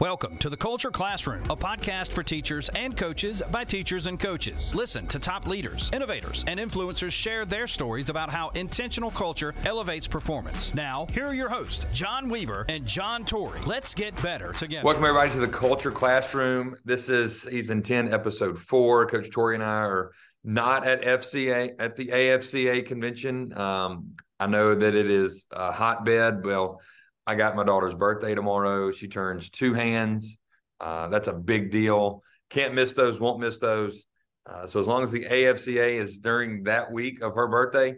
Welcome to the Culture Classroom, a podcast for teachers and coaches by teachers and coaches. Listen to top leaders, innovators, and influencers share their stories about how intentional culture elevates performance. Now, here are your hosts, John Weaver and John Torrey. Let's get better together. Welcome, everybody, to the Culture Classroom. This is season 10, episode four. Coach Torrey and I are not at FCA, at the AFCA convention. Um, I know that it is a hotbed. Well, I got my daughter's birthday tomorrow. She turns two hands. Uh, that's a big deal. Can't miss those, won't miss those. Uh, so as long as the AFCA is during that week of her birthday,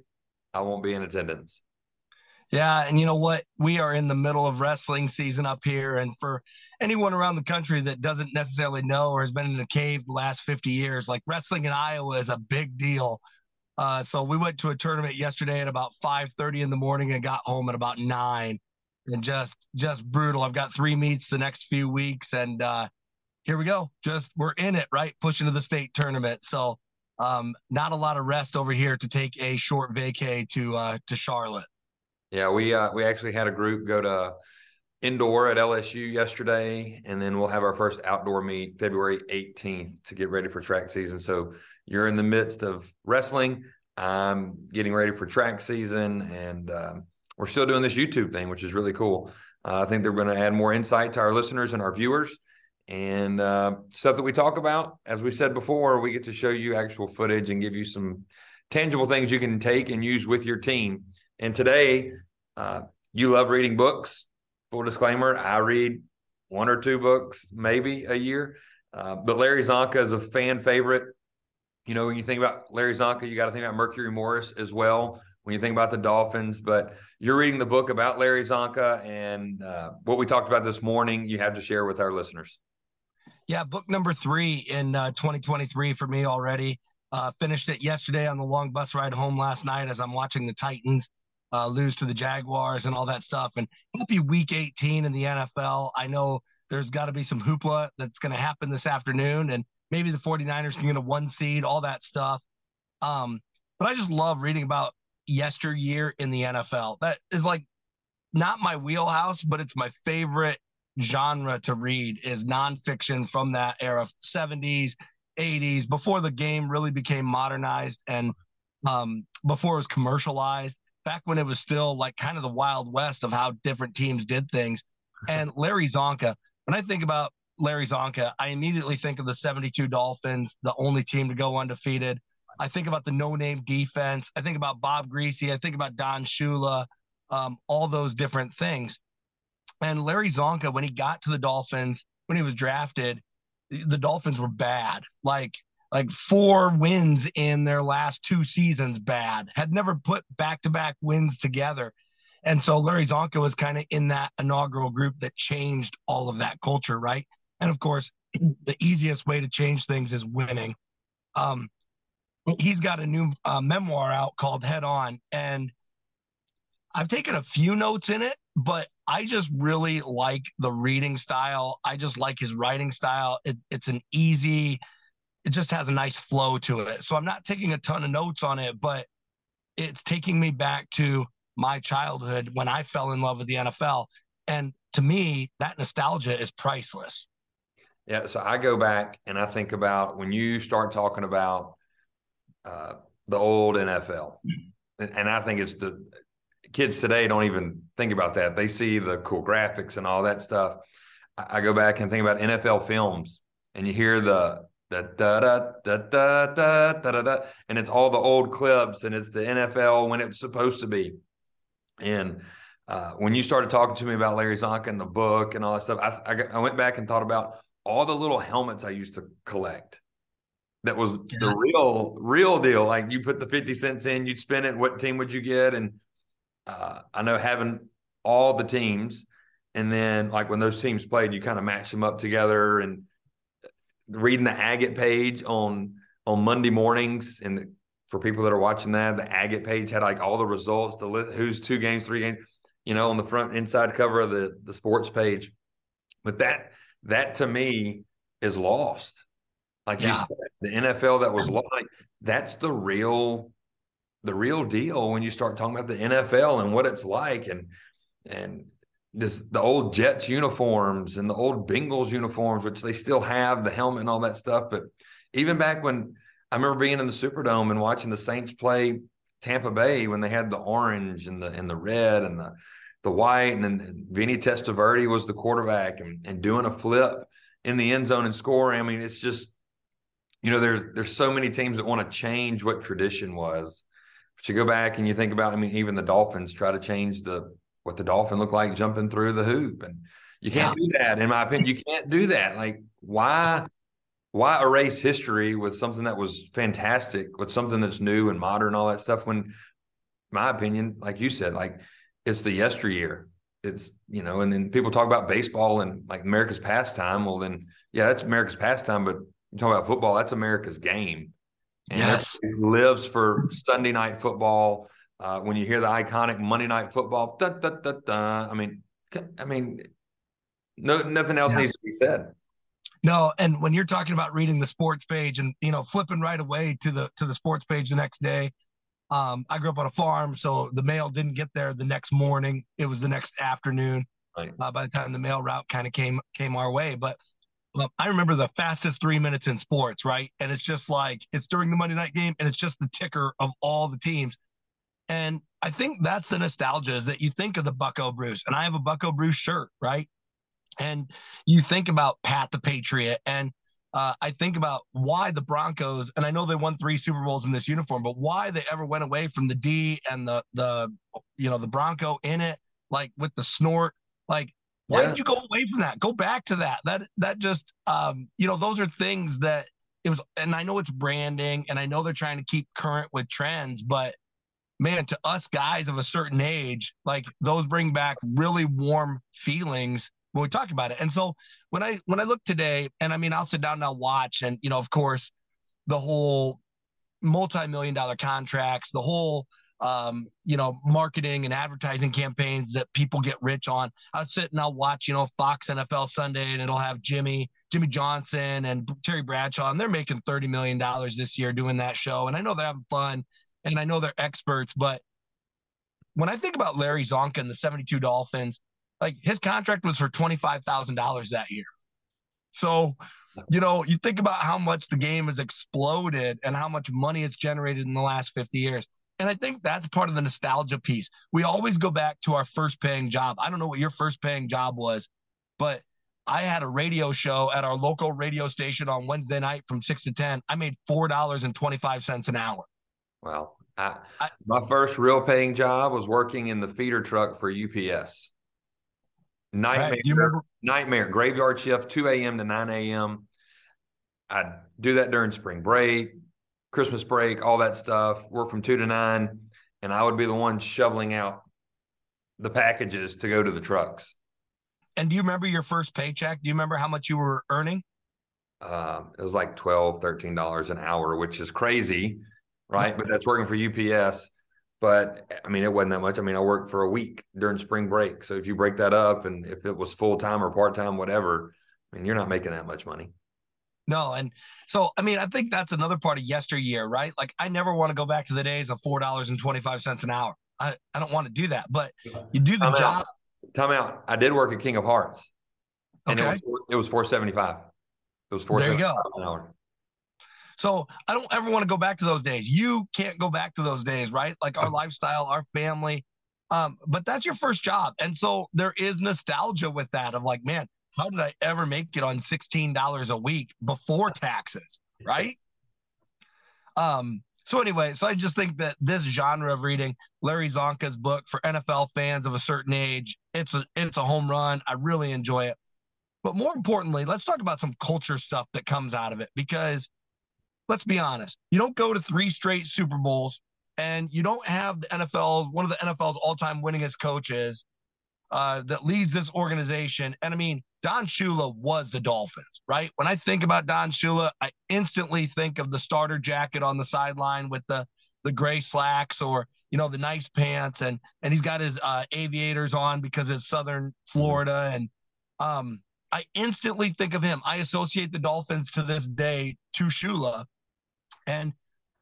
I won't be in attendance. Yeah, and you know what? We are in the middle of wrestling season up here, and for anyone around the country that doesn't necessarily know or has been in a cave the last 50 years, like wrestling in Iowa is a big deal. Uh, so we went to a tournament yesterday at about 5:30 in the morning and got home at about nine and just just brutal. I've got three meets the next few weeks, and uh, here we go. Just we're in it, right? Pushing to the state tournament. So um, not a lot of rest over here to take a short vacay to uh, to Charlotte. Yeah, we uh, we actually had a group go to indoor at LSU yesterday, and then we'll have our first outdoor meet February 18th to get ready for track season. So you're in the midst of wrestling. I'm getting ready for track season, and um, we're still doing this YouTube thing, which is really cool. Uh, I think they're going to add more insight to our listeners and our viewers and uh, stuff that we talk about. As we said before, we get to show you actual footage and give you some tangible things you can take and use with your team. And today, uh, you love reading books. Full disclaimer: I read one or two books, maybe a year. Uh, but Larry Csonka is a fan favorite. You know, when you think about Larry Csonka, you got to think about Mercury Morris as well when you think about the Dolphins. But you're reading the book about Larry Csonka and uh, what we talked about this morning. You have to share with our listeners. Yeah, book number three in uh, 2023 for me already. Uh, finished it yesterday on the long bus ride home last night as I'm watching the Titans uh, lose to the Jaguars and all that stuff. And happy week 18 in the NFL. I know there's got to be some hoopla that's going to happen this afternoon, and maybe the 49ers can get a one seed, all that stuff. Um, but I just love reading about yesteryear in the NFL. That is like not my wheelhouse, but it's my favorite genre to read is nonfiction from that era, 70s, 80s, before the game really became modernized and um, before it was commercialized, back when it was still like kind of the wild west of how different teams did things. And Larry Csonka, when I think about Larry Csonka, I immediately think of the 72 Dolphins, the only team to go undefeated. I think about the no name defense. I think about Bob Griese. I think about Don Shula, um, all those different things. And Larry Csonka, when he got to the Dolphins, when he was drafted, the Dolphins were bad. Like, like four wins in their last two seasons, bad. Had never put back to back wins together. And so Larry Csonka was kind of in that inaugural group that changed all of that culture, right? And of course, the easiest way to change things is winning. Um, he's got a new uh, memoir out called Head On, and I've taken a few notes in it, but I just really like the reading style. I just like his writing style. It, it's an easy, it just has a nice flow to it. So I'm not taking a ton of notes on it, but it's taking me back to my childhood when I fell in love with the NFL. And to me, that nostalgia is priceless. Yeah. So I go back and I think about when you start talking about uh, the old NFL. And, and I think it's the kids today don't even think about that. They see the cool graphics and all that stuff. I, I go back and think about NFL films, and you hear the da da da da da da da da da, and it's all the old clips, and it's the NFL when it's supposed to be. And uh, when you started talking to me about Larry Csonka and the book and all that stuff, I, I, I went back and thought about all the little helmets I used to collect that was yes. the real real deal. Like you put the 50 cents in, you'd spend it. What team would you get? And uh, I know having all the teams, and then like when those teams played, you kind of match them up together. And reading the Agate page on on Monday mornings, and the, for people that are watching that, the Agate page had like all the results, the list, who's two games, three games, you know, on the front inside cover of the the sports page. But that that to me is lost like yeah. you said, the NFL that was like that's the real the real deal when you start talking about the NFL and what it's like and and this the old Jets uniforms and the old Bengals uniforms, which they still have the helmet and all that stuff. But even back when I remember being in the Superdome and watching the Saints play Tampa Bay when they had the orange and the and the red and the the white, and then Vinny Testaverde was the quarterback and, and doing a flip in the end zone and scoring. I mean, it's just you know, there's there's so many teams that want to change what tradition was. But you go back and you think about, I mean, even the Dolphins try to change the what the dolphin looked like jumping through the hoop, and you can't do that. In my opinion, you can't do that. Like, why? Why erase history with something that was fantastic, with something that's new and modern, all that stuff? When, my opinion, like you said, like it's the yesteryear. It's you know, and then people talk about baseball and like America's pastime. Well, then yeah, that's America's pastime, but you talk about football, that's America's game. And yes. it lives for Sunday night football. Uh, when you hear the iconic Monday night football, da, da, da, da, I mean, I mean, no, nothing else yeah. needs to be said. No, and when you're talking about reading the sports page and you know flipping right away to the to the sports page the next day, um, I grew up on a farm, so the mail didn't get there the next morning. It was the next afternoon. Right. Uh, by the time the mail route kind of came came our way, but I remember the fastest three minutes in sports, right? And it's just like it's during the Monday night game, and it's just the ticker of all the teams. And I think that's the nostalgia is that you think of the Bucco Bruce, and I have a Bucco Bruce shirt, right? And you think about Pat the Patriot, and uh, I think about why the Broncos, and I know they won three Super Bowls in this uniform, but why they ever went away from the D and the the you know the Bronco in it, like with the snort, like why yeah. did you go away from that? Go back to that. That that just um, you know, those are things that it was and I know it's branding and I know they're trying to keep current with trends, but man, to us guys of a certain age, like those bring back really warm feelings when we talk about it. And so when I when I look today, and I mean I'll sit down and I'll watch, and you know, of course, the whole multi-million dollar contracts, the whole um, you know, marketing and advertising campaigns that people get rich on. I'll sit and I'll watch, you know, Fox NFL Sunday and it'll have Jimmy, Jimmy Johnson and Terry Bradshaw, and they're making $30 million this year doing that show. And I know they're having fun and I know they're experts, but when I think about Larry Csonka and the 72 Dolphins, like his contract was for $25,000 that year. So, you know, you think about how much the game has exploded and how much money it's generated in the last 50 years. And I think that's part of the nostalgia piece. We always go back to our first paying job. I don't know what your first paying job was, but I had a radio show at our local radio station on Wednesday night from six to 10. I made $4.25 an hour. Wow. I, I, my first real paying job was working in the feeder truck for UPS. Nightmare, right. nightmare, graveyard shift, 2 a.m. to 9 a.m. I'd do that during spring break, Christmas break, all that stuff, work from two to nine, and I would be the one shoveling out the packages to go to the trucks. And do you remember your first paycheck? Do you remember how much you were earning? Um, it was like 12 $13 an hour, which is crazy, right? but that's working for UPS. But I mean, it wasn't that much. I mean, I worked for a week during spring break. So if you break that up and if it was full time or part time, whatever, I mean, you're not making that much money. No, and so I mean, I think that's another part of yesteryear, right? Like, I never want to go back to the days of four dollars and twenty five cents an hour. I, I don't want to do that, but you do the Time job. Out. Time out. I did work at King of Hearts, and okay. it was it was four seventy five. It was four. There you go. An hour. So I don't ever want to go back to those days. You can't go back to those days, right? Like our lifestyle, our family. Um, but that's your first job, and so there is nostalgia with that of like, man, how did I ever make it on $16 a week before taxes? Right. Um, so anyway, so I just think that this genre of reading Larry Csonka's book for NFL fans of a certain age, it's a it's a home run. I really enjoy it. But more importantly, let's talk about some culture stuff that comes out of it because let's be honest, you don't go to three straight Super Bowls and you don't have the NFL's one of the NFL's all-time winningest coaches uh, that leads this organization. And I mean, Don Shula was the Dolphins, right? When I think about Don Shula, I instantly think of the starter jacket on the sideline with the the gray slacks or you know the nice pants and and he's got his uh, aviators on because it's southern Florida and um I instantly think of him. I associate the Dolphins to this day to Shula and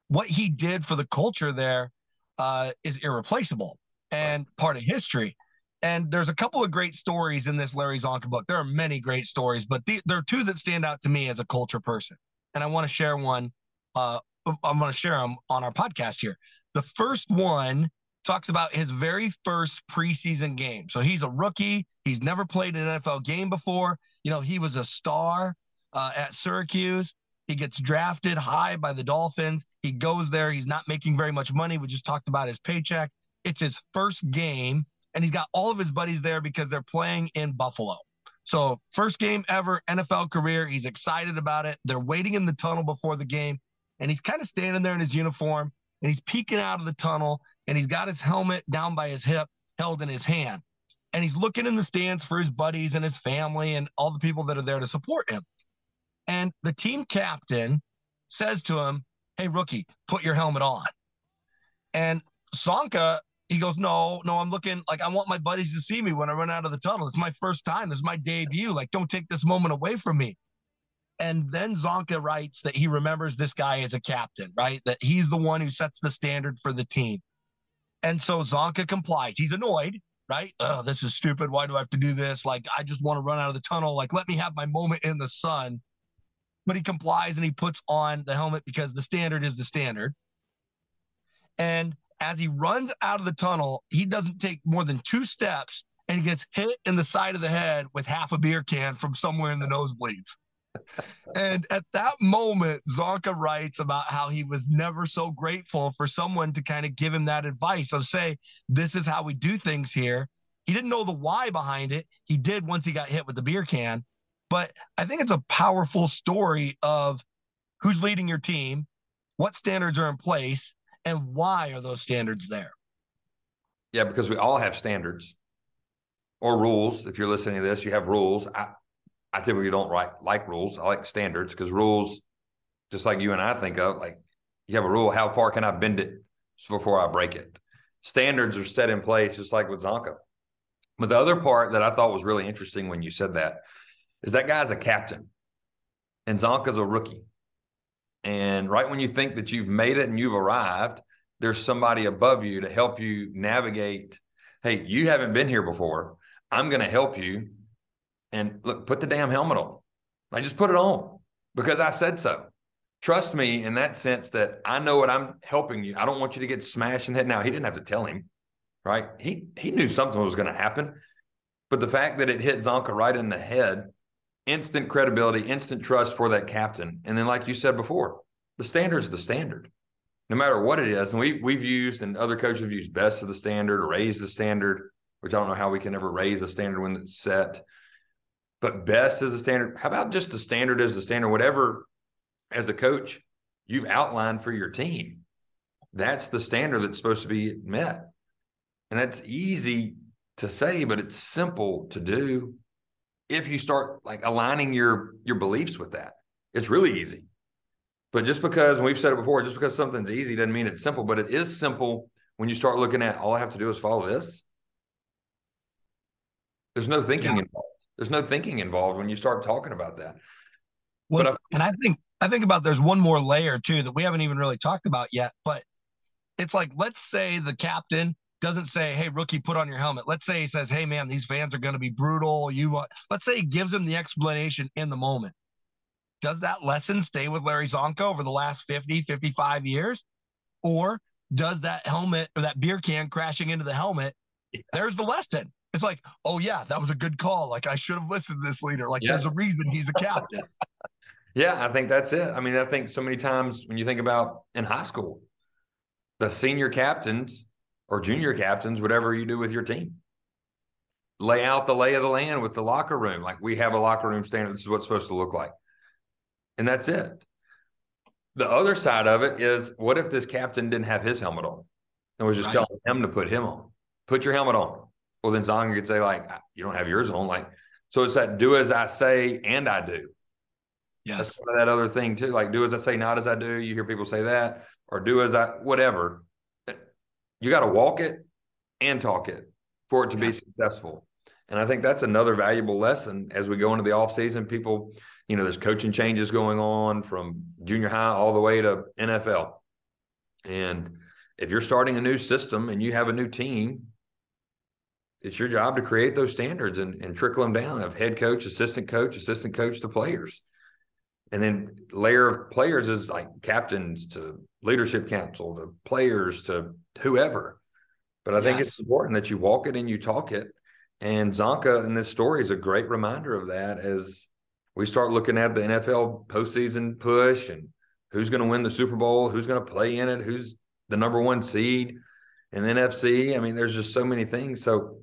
what he did for the culture there uh, is irreplaceable and part of history. And there's a couple of great stories in this Larry Csonka book. There are many great stories, but the, there are two that stand out to me as a culture person. And I want to share one. Uh, I'm going to share them on our podcast here. The first one talks about his very first preseason game. So he's a rookie. He's never played an NFL game before. You know, he was a star uh, at Syracuse. He gets drafted high by the Dolphins. He goes there. He's not making very much money. We just talked about his paycheck. It's his first game, and he's got all of his buddies there because they're playing in Buffalo. So, first game ever, NFL career. He's excited about it. They're waiting in the tunnel before the game, and he's kind of standing there in his uniform, and he's peeking out of the tunnel, and he's got his helmet down by his hip, held in his hand. And he's looking in the stands for his buddies and his family and all the people that are there to support him. And the team captain says to him, Hey, rookie, put your helmet on. And Csonka, he goes, No, no, I'm looking like I want my buddies to see me when I run out of the tunnel. It's my first time. Is my debut. Like, don't take this moment away from me. And then Csonka writes that he remembers this guy as a captain, right? That he's the one who sets the standard for the team. And so Csonka complies. He's annoyed, right? Oh, this is stupid. Why do I have to do this? Like, I just want to run out of the tunnel. Like, let me have my moment in the sun but he complies and he puts on the helmet because the standard is the standard. And as he runs out of the tunnel, he doesn't take more than two steps and he gets hit in the side of the head with half a beer can from somewhere in the nosebleeds. and at that moment, Csonka writes about how he was never so grateful for someone to kind of give him that advice of say, this is how we do things here. He didn't know the why behind it. He did once he got hit with the beer can. But I think it's a powerful story of who's leading your team, what standards are in place, and why are those standards there? Yeah, because we all have standards or rules. If you're listening to this, you have rules. I, I typically don't write, like rules. I like standards because rules, just like you and I think of, like you have a rule. How far can I bend it before I break it? Standards are set in place, just like with Csonka. But the other part that I thought was really interesting when you said that is that guy's a captain and Csonka's a rookie. And right when you think that you've made it and you've arrived, there's somebody above you to help you navigate. Hey, you haven't been here before. I'm going to help you. And look, put the damn helmet on. I just put it on because I said so. Trust me in that sense that I know what I'm helping you. I don't want you to get smashed in the head. Now, he didn't have to tell him, right? He he knew something was going to happen. But the fact that it hit Csonka right in the head instant credibility, instant trust for that captain. And then, like you said before, the standard is the standard, no matter what it is. And we we've used and other coaches have used best of the standard, or raise the standard, which I don't know how we can ever raise a standard when it's set. But best is the standard. How about just the standard as the standard? Whatever, as a coach, you've outlined for your team. That's the standard that's supposed to be met. And that's easy to say, but it's simple to do if you start like aligning your your beliefs with that. It's really easy. But just because we've said it before, just because something's easy doesn't mean it's simple, but it is simple when you start looking at all I have to do is follow this. There's no thinking yeah. involved. There's no thinking involved when you start talking about that. Well, I, and I think I think about there's one more layer too that we haven't even really talked about yet, but it's like let's say the captain doesn't say, "Hey, rookie, put on your helmet." Let's say he says, "Hey, man, these fans are going to be brutal." You, uh, let's say he gives him the explanation in the moment. Does that lesson stay with Larry Csonka over the last 50, 55 years? Or does that helmet or that beer can crashing into the helmet? There's the lesson. It's like, oh yeah, that was a good call. Like I should have listened to this leader. Like yeah. there's a reason he's a captain. yeah, I think that's it. I mean, I think so many times when you think about in high school, the senior captains or junior captains, whatever you do with your team. Lay out the lay of the land with the locker room. Like we have a locker room standard. This is what's supposed to look like. And that's it. The other side of it is what if this captain didn't have his helmet on and was just right. telling him to put him on? Put your helmet on. Well, then Csonka could say, like, ah, you don't have yours on. Like, so it's that do as I say and I do. Yes. That other thing too. Like, do as I say, not as I do. You hear people say that, or do as I, whatever you got to walk it and talk it for it to yeah. be successful. And I think that's another valuable lesson as we go into the off season. People, you know, there's coaching changes going on from junior high all the way to NFL. And if you're starting a new system and you have a new team, it's your job to create those standards and, and trickle them down of head coach, assistant coach, assistant coach to players. And then layer of players is like captains to leadership council to players to whoever. But I think it's important that you walk it and you talk it. And Csonka in this story is a great reminder of that as we start looking at the NFL postseason push and who's going to win the Super Bowl, who's going to play in it, who's the number one seed in the NFC. I mean, there's just so many things. So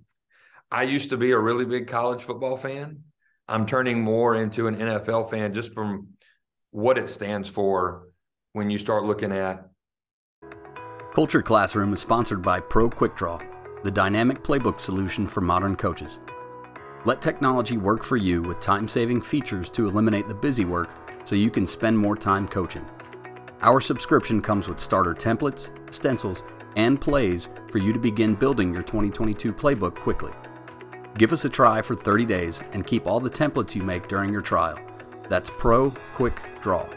I used to be a really big college football fan. I'm turning more into an NFL fan just from what it stands for when you start looking at. Culture Classroom is sponsored by Pro Quick Draw, the dynamic playbook solution for modern coaches. Let technology work for you with time saving features to eliminate the busy work so you can spend more time coaching. Our subscription comes with starter templates, stencils, and plays for you to begin building your 2022 playbook quickly. Give us a try for 30 days and keep all the templates you make during your trial. That's Pro Quick Draw.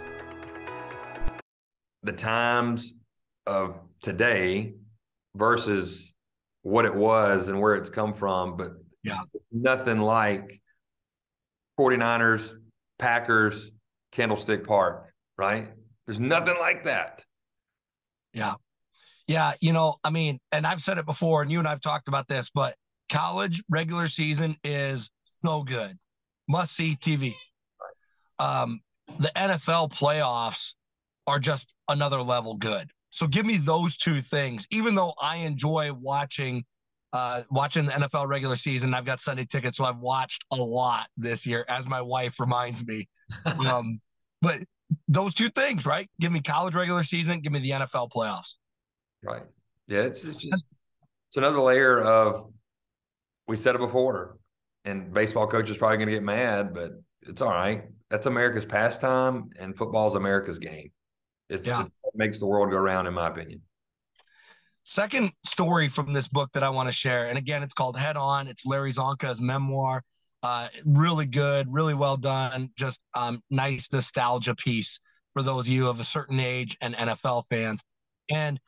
The times of today versus what it was and where it's come from, but yeah, nothing like 49ers, Packers, Candlestick Park, right? There's nothing like that. Yeah. Yeah. You know, I mean, and I've said it before, and you and I've talked about this, but college regular season is so good. Must see TV. Um, the NFL playoffs are just another level good. So give me those two things. Even though I enjoy watching uh, watching the NFL regular season, I've got Sunday tickets, so I've watched a lot this year, as my wife reminds me. um, but those two things, right? Give me college regular season, give me the NFL playoffs. Right. Yeah, it's it's, just, it's another layer of we said it before, and baseball coach is probably going to get mad, but it's all right. That's America's pastime, and football is America's game. It's, yeah. it makes the world go round, in my opinion. Second story from this book that I want to share, and again, it's called Head On. It's Larry Csonka's memoir. Uh, really good, really well done. Just um, nice nostalgia piece for those of you of a certain age and NFL fans. And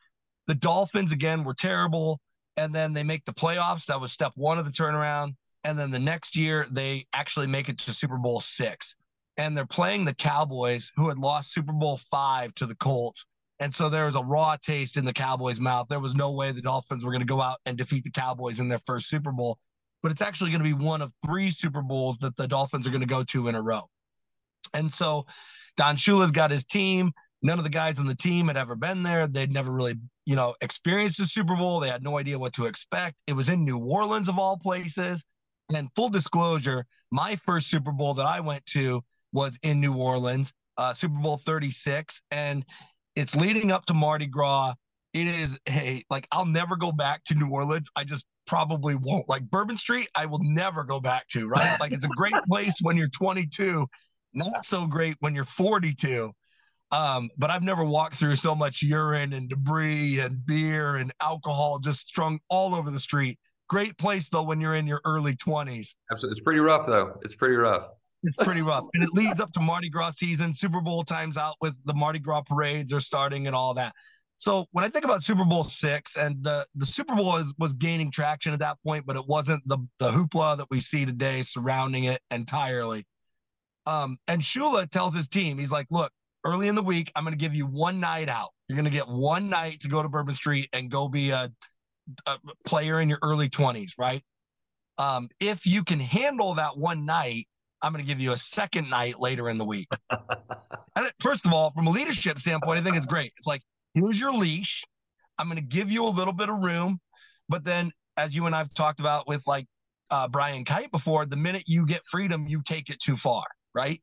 the Dolphins again were terrible and then they make the playoffs. That was step one of the turnaround. And then the next year, they actually make it to Super Bowl six. And they're playing the Cowboys, who had lost Super Bowl five to the Colts. And so there was a raw taste in the Cowboys' mouth. There was no way the Dolphins were going to go out and defeat the Cowboys in their first Super Bowl. But it's actually going to be one of three Super Bowls that the Dolphins are going to go to in a row. And so Don Shula's got his team. None of the guys on the team had ever been there. They'd never really, you know, experienced the Super Bowl. They had no idea what to expect. It was in New Orleans, of all places. And full disclosure, my first Super Bowl that I went to was in New Orleans, uh, Super Bowl 36. And it's leading up to Mardi Gras. It is, hey, like I'll never go back to New Orleans. I just probably won't. Like Bourbon Street, I will never go back to, right? Like it's a great place when you're 22, not so great when you're 42. Um, but I've never walked through so much urine and debris and beer and alcohol just strung all over the street. Great place though when you're in your early 20s. Absolutely. It's pretty rough though. It's pretty rough. It's pretty rough. and it leads up to Mardi Gras season. Super Bowl times out with the Mardi Gras parades are starting and all that. So when I think about Super Bowl six and the, the Super Bowl was, was gaining traction at that point, but it wasn't the, the hoopla that we see today surrounding it entirely. Um, and Shula tells his team, he's like, look, early in the week, I'm going to give you one night out. You're going to get one night to go to Bourbon Street and go be a, a player in your early 20s, right? Um, if you can handle that one night, I'm going to give you a second night later in the week. and first of all, from a leadership standpoint, I think it's great. It's like, here's your leash. I'm going to give you a little bit of room. But then, as you and I've talked about with like uh, Brian Kight before, the minute you get freedom, you take it too far, right?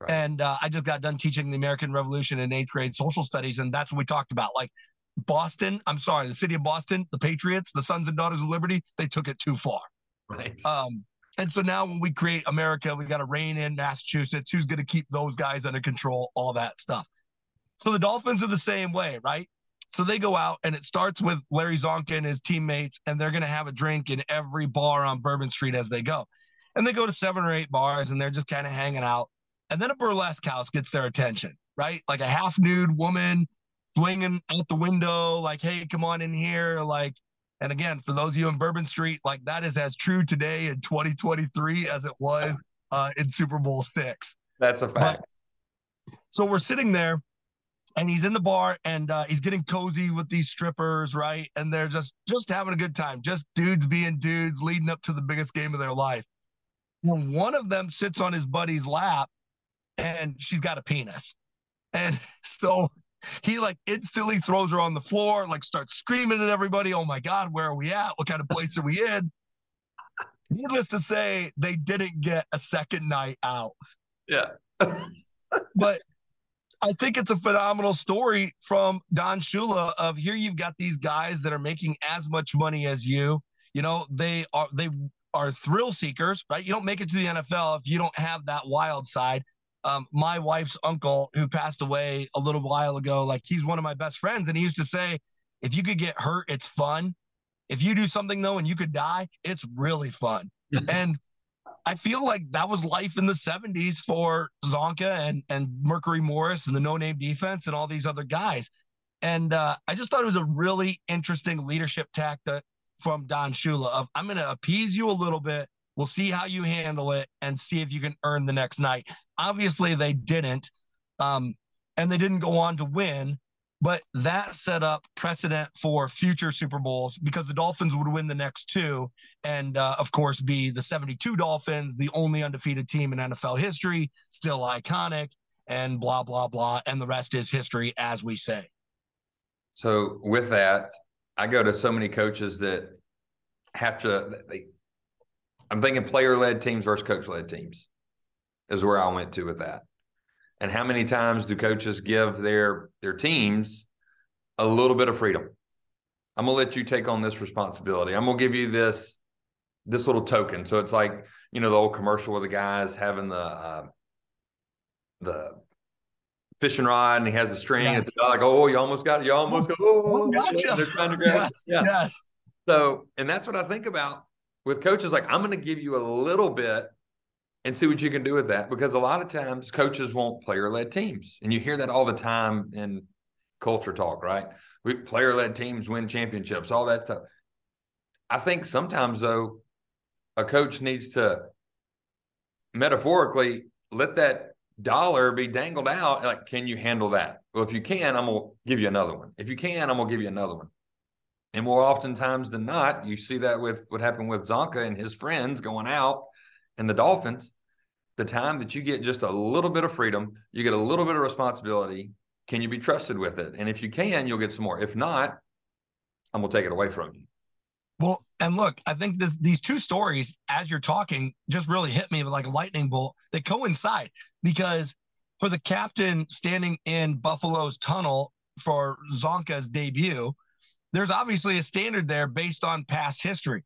Right. And uh, I just got done teaching the American Revolution in eighth grade social studies, and that's what we talked about. Like Boston, I'm sorry, the city of Boston, the Patriots, the Sons and Daughters of Liberty, they took it too far. Right. Um, and so now when we create America, we got to rein in Massachusetts. Who's going to keep those guys under control? All that stuff. So the Dolphins are the same way, right? So they go out and it starts with Larry Csonka and his teammates, and they're going to have a drink in every bar on Bourbon Street as they go. And they go to seven or eight bars and they're just kind of hanging out. And then a burlesque house gets their attention, right? Like a half nude woman swinging out the window, like, hey, come on in here. Like, And again, for those of you in Bourbon Street, like that is as true today in 2023 as it was uh, in Super Bowl six. That's a fact. But, so we're sitting there and he's in the bar and uh, he's getting cozy with these strippers, right? And they're just just having a good time, just dudes being dudes, leading up to the biggest game of their life. And one of them sits on his buddy's lap, and she's got a penis, and so he like instantly throws her on the floor, like starts screaming at everybody. Oh my god, where are we at? What kind of place are we in? Needless to say, they didn't get a second night out. Yeah. but I think it's a phenomenal story from Don Shula of here you've got these guys that are making as much money as you. You know, they are they are thrill seekers, right? You don't make it to the NFL if you don't have that wild side. Um, my wife's uncle, who passed away a little while ago, like he's one of my best friends, and he used to say, if you could get hurt, it's fun. If you do something though and you could die, it's really fun. and I feel like that was life in the 70s for Csonka and, and Mercury Morris and the no name defense and all these other guys. And uh, I just thought it was a really interesting leadership tactic from Don Shula of I'm going to appease you a little bit. We'll see how you handle it and see if you can earn the next night. Obviously, they didn't. Um, and they didn't go on to win. But that set up precedent for future Super Bowls because the Dolphins would win the next two, and uh, of course, be the 72 Dolphins, the only undefeated team in NFL history, still iconic, and blah, blah, blah. And the rest is history, as we say. So, with that, I go to so many coaches that have to, they, I'm thinking player led teams versus coach led teams is where I went to with that. And how many times do coaches give their their teams a little bit of freedom? I'm gonna let you take on this responsibility. I'm gonna give you this this little token. So it's like you know the old commercial with the guys having the uh, the fishing rod and he has the string. Yes. It's like, oh, you almost got it. You almost go. Oh, gotcha. They're trying to grab yes. Yeah. Yes. So, and that's what I think about with coaches. Like, I'm going to give you a little bit and see what you can do with that because a lot of times coaches want player led teams and you hear that all the time in culture talk right? We player led teams win championships all that stuff. I think sometimes though a coach needs to metaphorically let that dollar be dangled out like can you handle that? Well if you can i'm gonna give you another one. If you can i'm gonna give you another one and more oftentimes than not you see that with what happened with Csonka and his friends going out and the Dolphins, the time that you get just a little bit of freedom, you get a little bit of responsibility. Can you be trusted with it? And if you can, you'll get some more. If not, I'm gonna take it away from you. Well, and look, I think this, these two stories, as you're talking, just really hit me like a lightning bolt. They coincide because for the captain standing in Buffalo's tunnel for Csonka's debut, there's obviously a standard there based on past history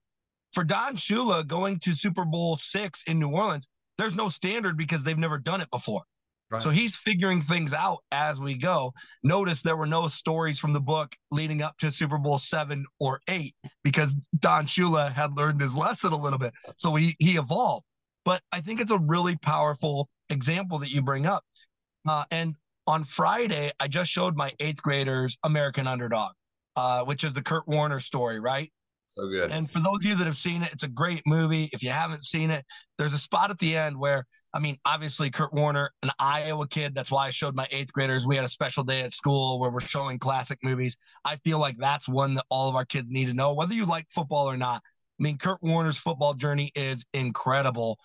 for Don Shula going to Super Bowl six in New Orleans, there's no standard because they've never done it before. Right. So he's figuring things out as we go. Notice there were no stories from the book leading up to Super Bowl seven or eight because Don Shula had learned his lesson a little bit. So he he evolved. But I think it's a really powerful example that you bring up. Uh, and on Friday, I just showed my eighth graders American Underdog, uh, which is the Kurt Warner story, right? So good. And for those of you that have seen it, it's a great movie. If you haven't seen it, there's a spot at the end where, I mean, obviously Kurt Warner, an Iowa kid. That's why I showed my eighth graders. We had a special day at school where we're showing classic movies. I feel like that's one that all of our kids need to know, whether you like football or not. I mean, Kurt Warner's football journey is incredible.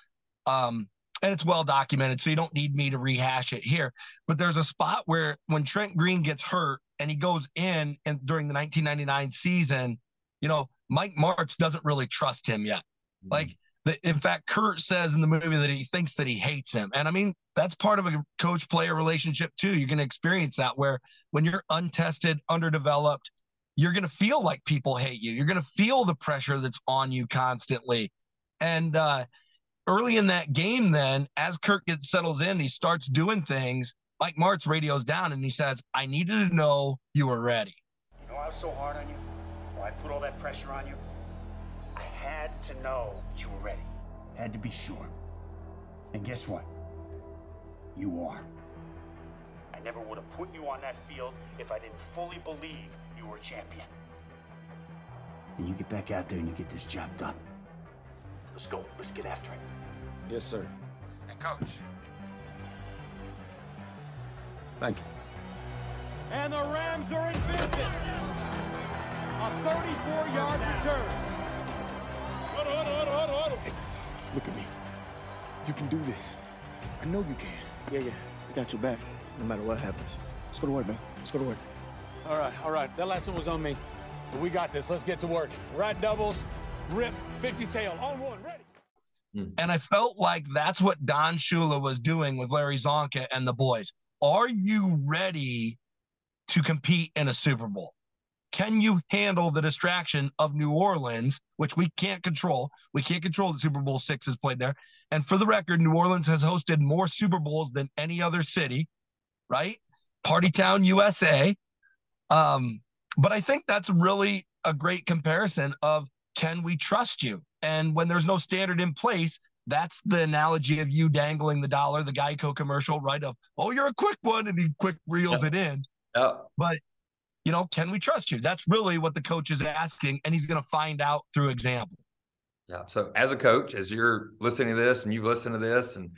Um, and it's well documented, so you don't need me to rehash it here. But there's a spot where when Trent Green gets hurt and he goes in and during the 1999 season, you know, Mike Martz doesn't really trust him yet. Mm-hmm. Like, the, in fact, Kurt says in the movie that he thinks that he hates him. And I mean, that's part of a coach player relationship too. You're going to experience that where when you're untested, underdeveloped, you're going to feel like people hate you. You're going to feel the pressure that's on you constantly. And uh, early in that game, then, as Kurt gets settles in, he starts doing things. Mike Martz radios down and he says, I needed to know you were ready. You know, I was so hard on you. Why I put all that pressure on you, I had to know that you were ready. Had to be sure. And guess what? You are. I never would have put you on that field if I didn't fully believe you were a champion. and you get back out there and you get this job done. Let's go. Let's get after it. Yes, sir. And coach. Thank you. And the Rams are in business. A 34-yard return. Look at me. You can do this. I know you can. Yeah, yeah. I got your back, no matter what happens. Let's go to work, man. Let's go to work. All right, all right. That last one was on me. But we got this. Let's get to work. Right doubles, rip, 50 tail, on one, ready. Hmm. And I felt like that's what Don Shula was doing with Larry Csonka and the boys. Are you ready to compete in a Super Bowl? Can you handle the distraction of New Orleans, which we can't control? We can't control the Super Bowl six is played there. And for the record, New Orleans has hosted more Super Bowls than any other city, right? Party Town, USA. Um, but I think that's really a great comparison of can we trust you? And when there's no standard in place, that's the analogy of you dangling the dollar, the Geico commercial, right? Of, oh, you're a quick one, and he quick reels Yeah. it in. Yeah. But, you know, can we trust you? That's really what the coach is asking, and he's going to find out through example. Yeah. So as a coach, as you're listening to this and you've listened to this and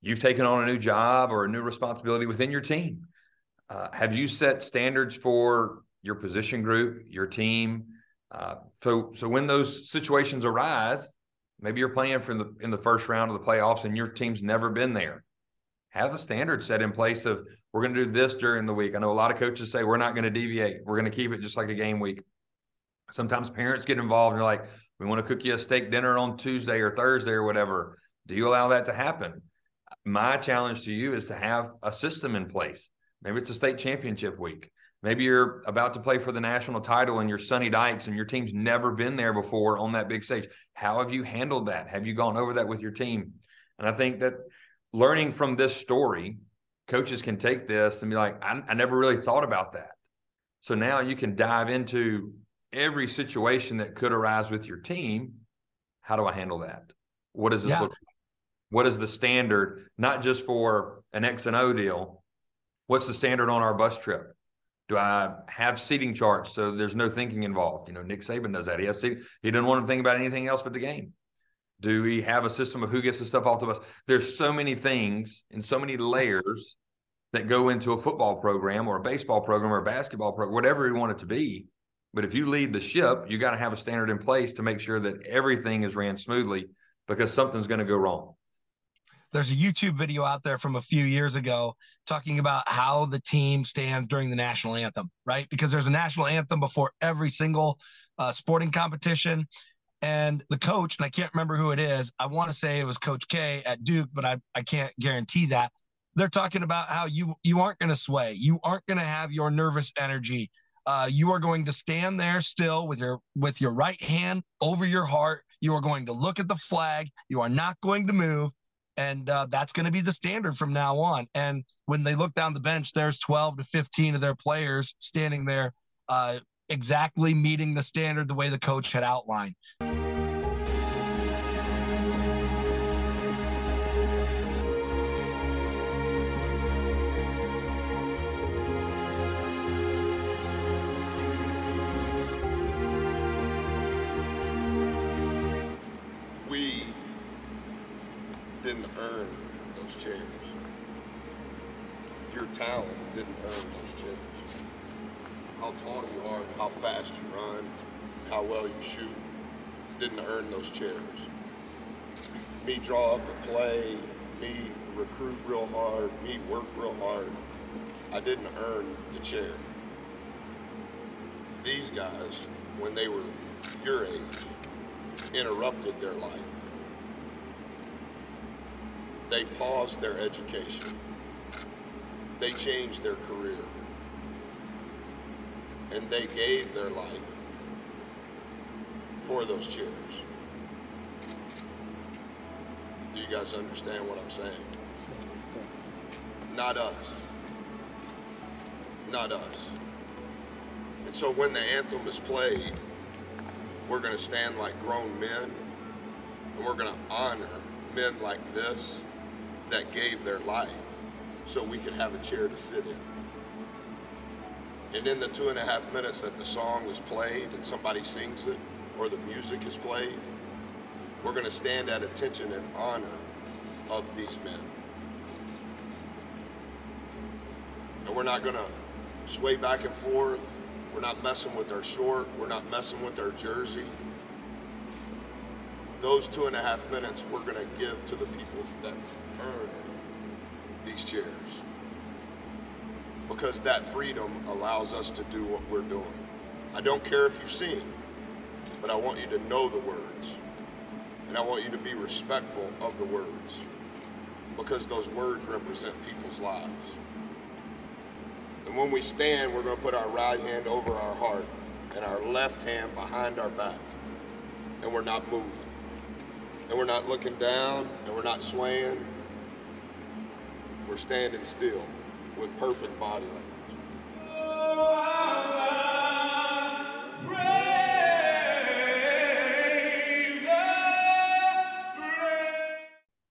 you've taken on a new job or a new responsibility within your team, uh, have you set standards for your position group, your team? Uh, so so when those situations arise, maybe you're playing for the in the first round of the playoffs and your team's never been there. Have a standard set in place of we're going to do this during the week. I know a lot of coaches say we're not going to deviate. We're going to keep it just like a game week. Sometimes parents get involved and they're like, we want to cook you a steak dinner on Tuesday or Thursday or whatever. Do you allow that to happen? My challenge to you is to have a system in place. Maybe it's a state championship week. Maybe you're about to play for the national title and you're Sonny Dykes and your team's never been there before on that big stage. How have you handled that? Have you gone over that with your team? And I think that learning from this story, coaches can take this and be like, I, I never really thought about that. So now you can dive into every situation that could arise with your team. How do I handle that? What does this Yeah. look like? What is the standard, not just for an X and O deal? What's the standard on our bus trip? Do I have seating charts so there's no thinking involved? You know, Nick Saban does that. He has seating. He doesn't want to think about anything else but the game. Do we have a system of who gets the stuff off the bus? There's so many things and so many layers that go into a football program or a baseball program or a basketball program, whatever you want it to be. But if you lead the ship, you got to have a standard in place to make sure that everything is ran smoothly because something's going to go wrong. There's a YouTube video out there from a few years ago talking about how the team stands during the national anthem, right? Because there's a national anthem before every single uh, sporting competition. And the coach, and I can't remember who it is, I want to say it was Coach K at Duke, but I, I can't guarantee that. They're talking about how you you aren't going to sway, you aren't going to have your nervous energy. Uh, you are going to stand there still with your with your right hand over your heart. You are going to look at the flag. You are not going to move and uh, that's going to be the standard from now on. And when they look down the bench, there's 12 to 15 of their players standing there, uh, exactly meeting the standard the way the coach had outlined. Those chairs. Your talent didn't earn those chairs. How tall you are, how fast you run, how well you shoot, didn't earn those chairs. Me draw up a play, me recruit real hard, me work real hard. I didn't earn the chair. These guys, when they were your age, interrupted their life. They paused their education. They changed their career. And they gave their life for those chairs. Do you guys understand what I'm saying? Not us. Not us. And so when the anthem is played, we're going to stand like grown men and we're going to honor men like this that gave their life so we could have a chair to sit in. And in the two and a half minutes that the song is played and somebody sings it or the music is played, we're going to stand at attention and honor of these men. And we're not going to sway back and forth. We're not messing with our short. We're not messing with our jersey. Those two and a half minutes we're going to give to the people that earn these chairs. Because that freedom allows us to do what we're doing. I don't care if you sing, but I want you to know the words. And I want you to be respectful of the words. Because those words represent people's lives. And when we stand, we're going to put our right hand over our heart and our left hand behind our back. And we're not moving. And we're not looking down and we're not swaying. We're standing still with perfect body language.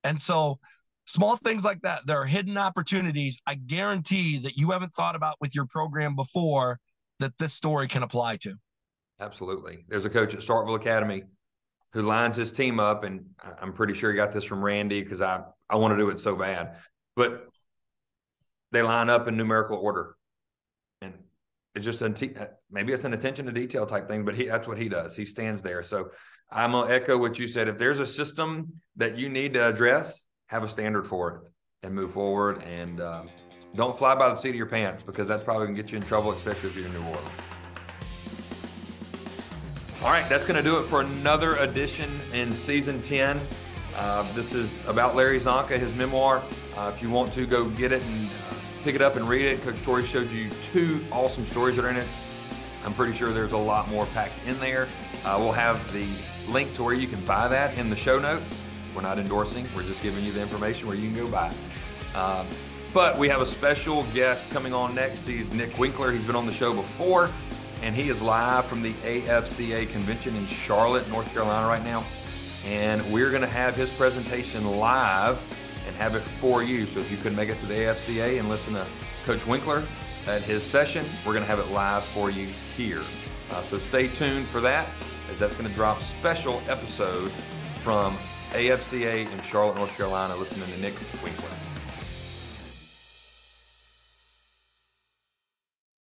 And so small things like that, there are hidden opportunities. I guarantee that you haven't thought about with your program before that this story can apply to. Absolutely. There's a coach at Starkville Academy who lines his team up, and I'm pretty sure he got this from Randy because I, I want to do it so bad. But they line up in numerical order. And it's just a, maybe it's an attention to detail type thing, but he that's what he does. He stands there. So I'm gonna echo what you said. If there's a system that you need to address, have a standard for it and move forward. And um, don't fly by the seat of your pants because that's probably gonna get you in trouble, especially if you're in New Orleans. All right, that's going to do it for another edition in season 10. Uh, this is about Larry Csonka, his memoir. Uh, if you want to, go get it and uh, pick it up and read it. Coach Torrey showed you two awesome stories that are in it. I'm pretty sure there's a lot more packed in there. Uh, we'll have the link to where you can buy that in the show notes. We're not endorsing, we're just giving you the information where you can go buy. Um, but we have a special guest coming on next. He's Nick Winkler. He's been on the show before and he is live from the AFCA convention in Charlotte, North Carolina right now. And we're going to have his presentation live and have it for you. So if you couldn't make it to the AFCA and listen to Coach Winkler at his session, we're going to have it live for you here. Uh, so stay tuned for that, as that's going to drop special episode from AFCA in Charlotte, North Carolina, listening to Nick Winkler.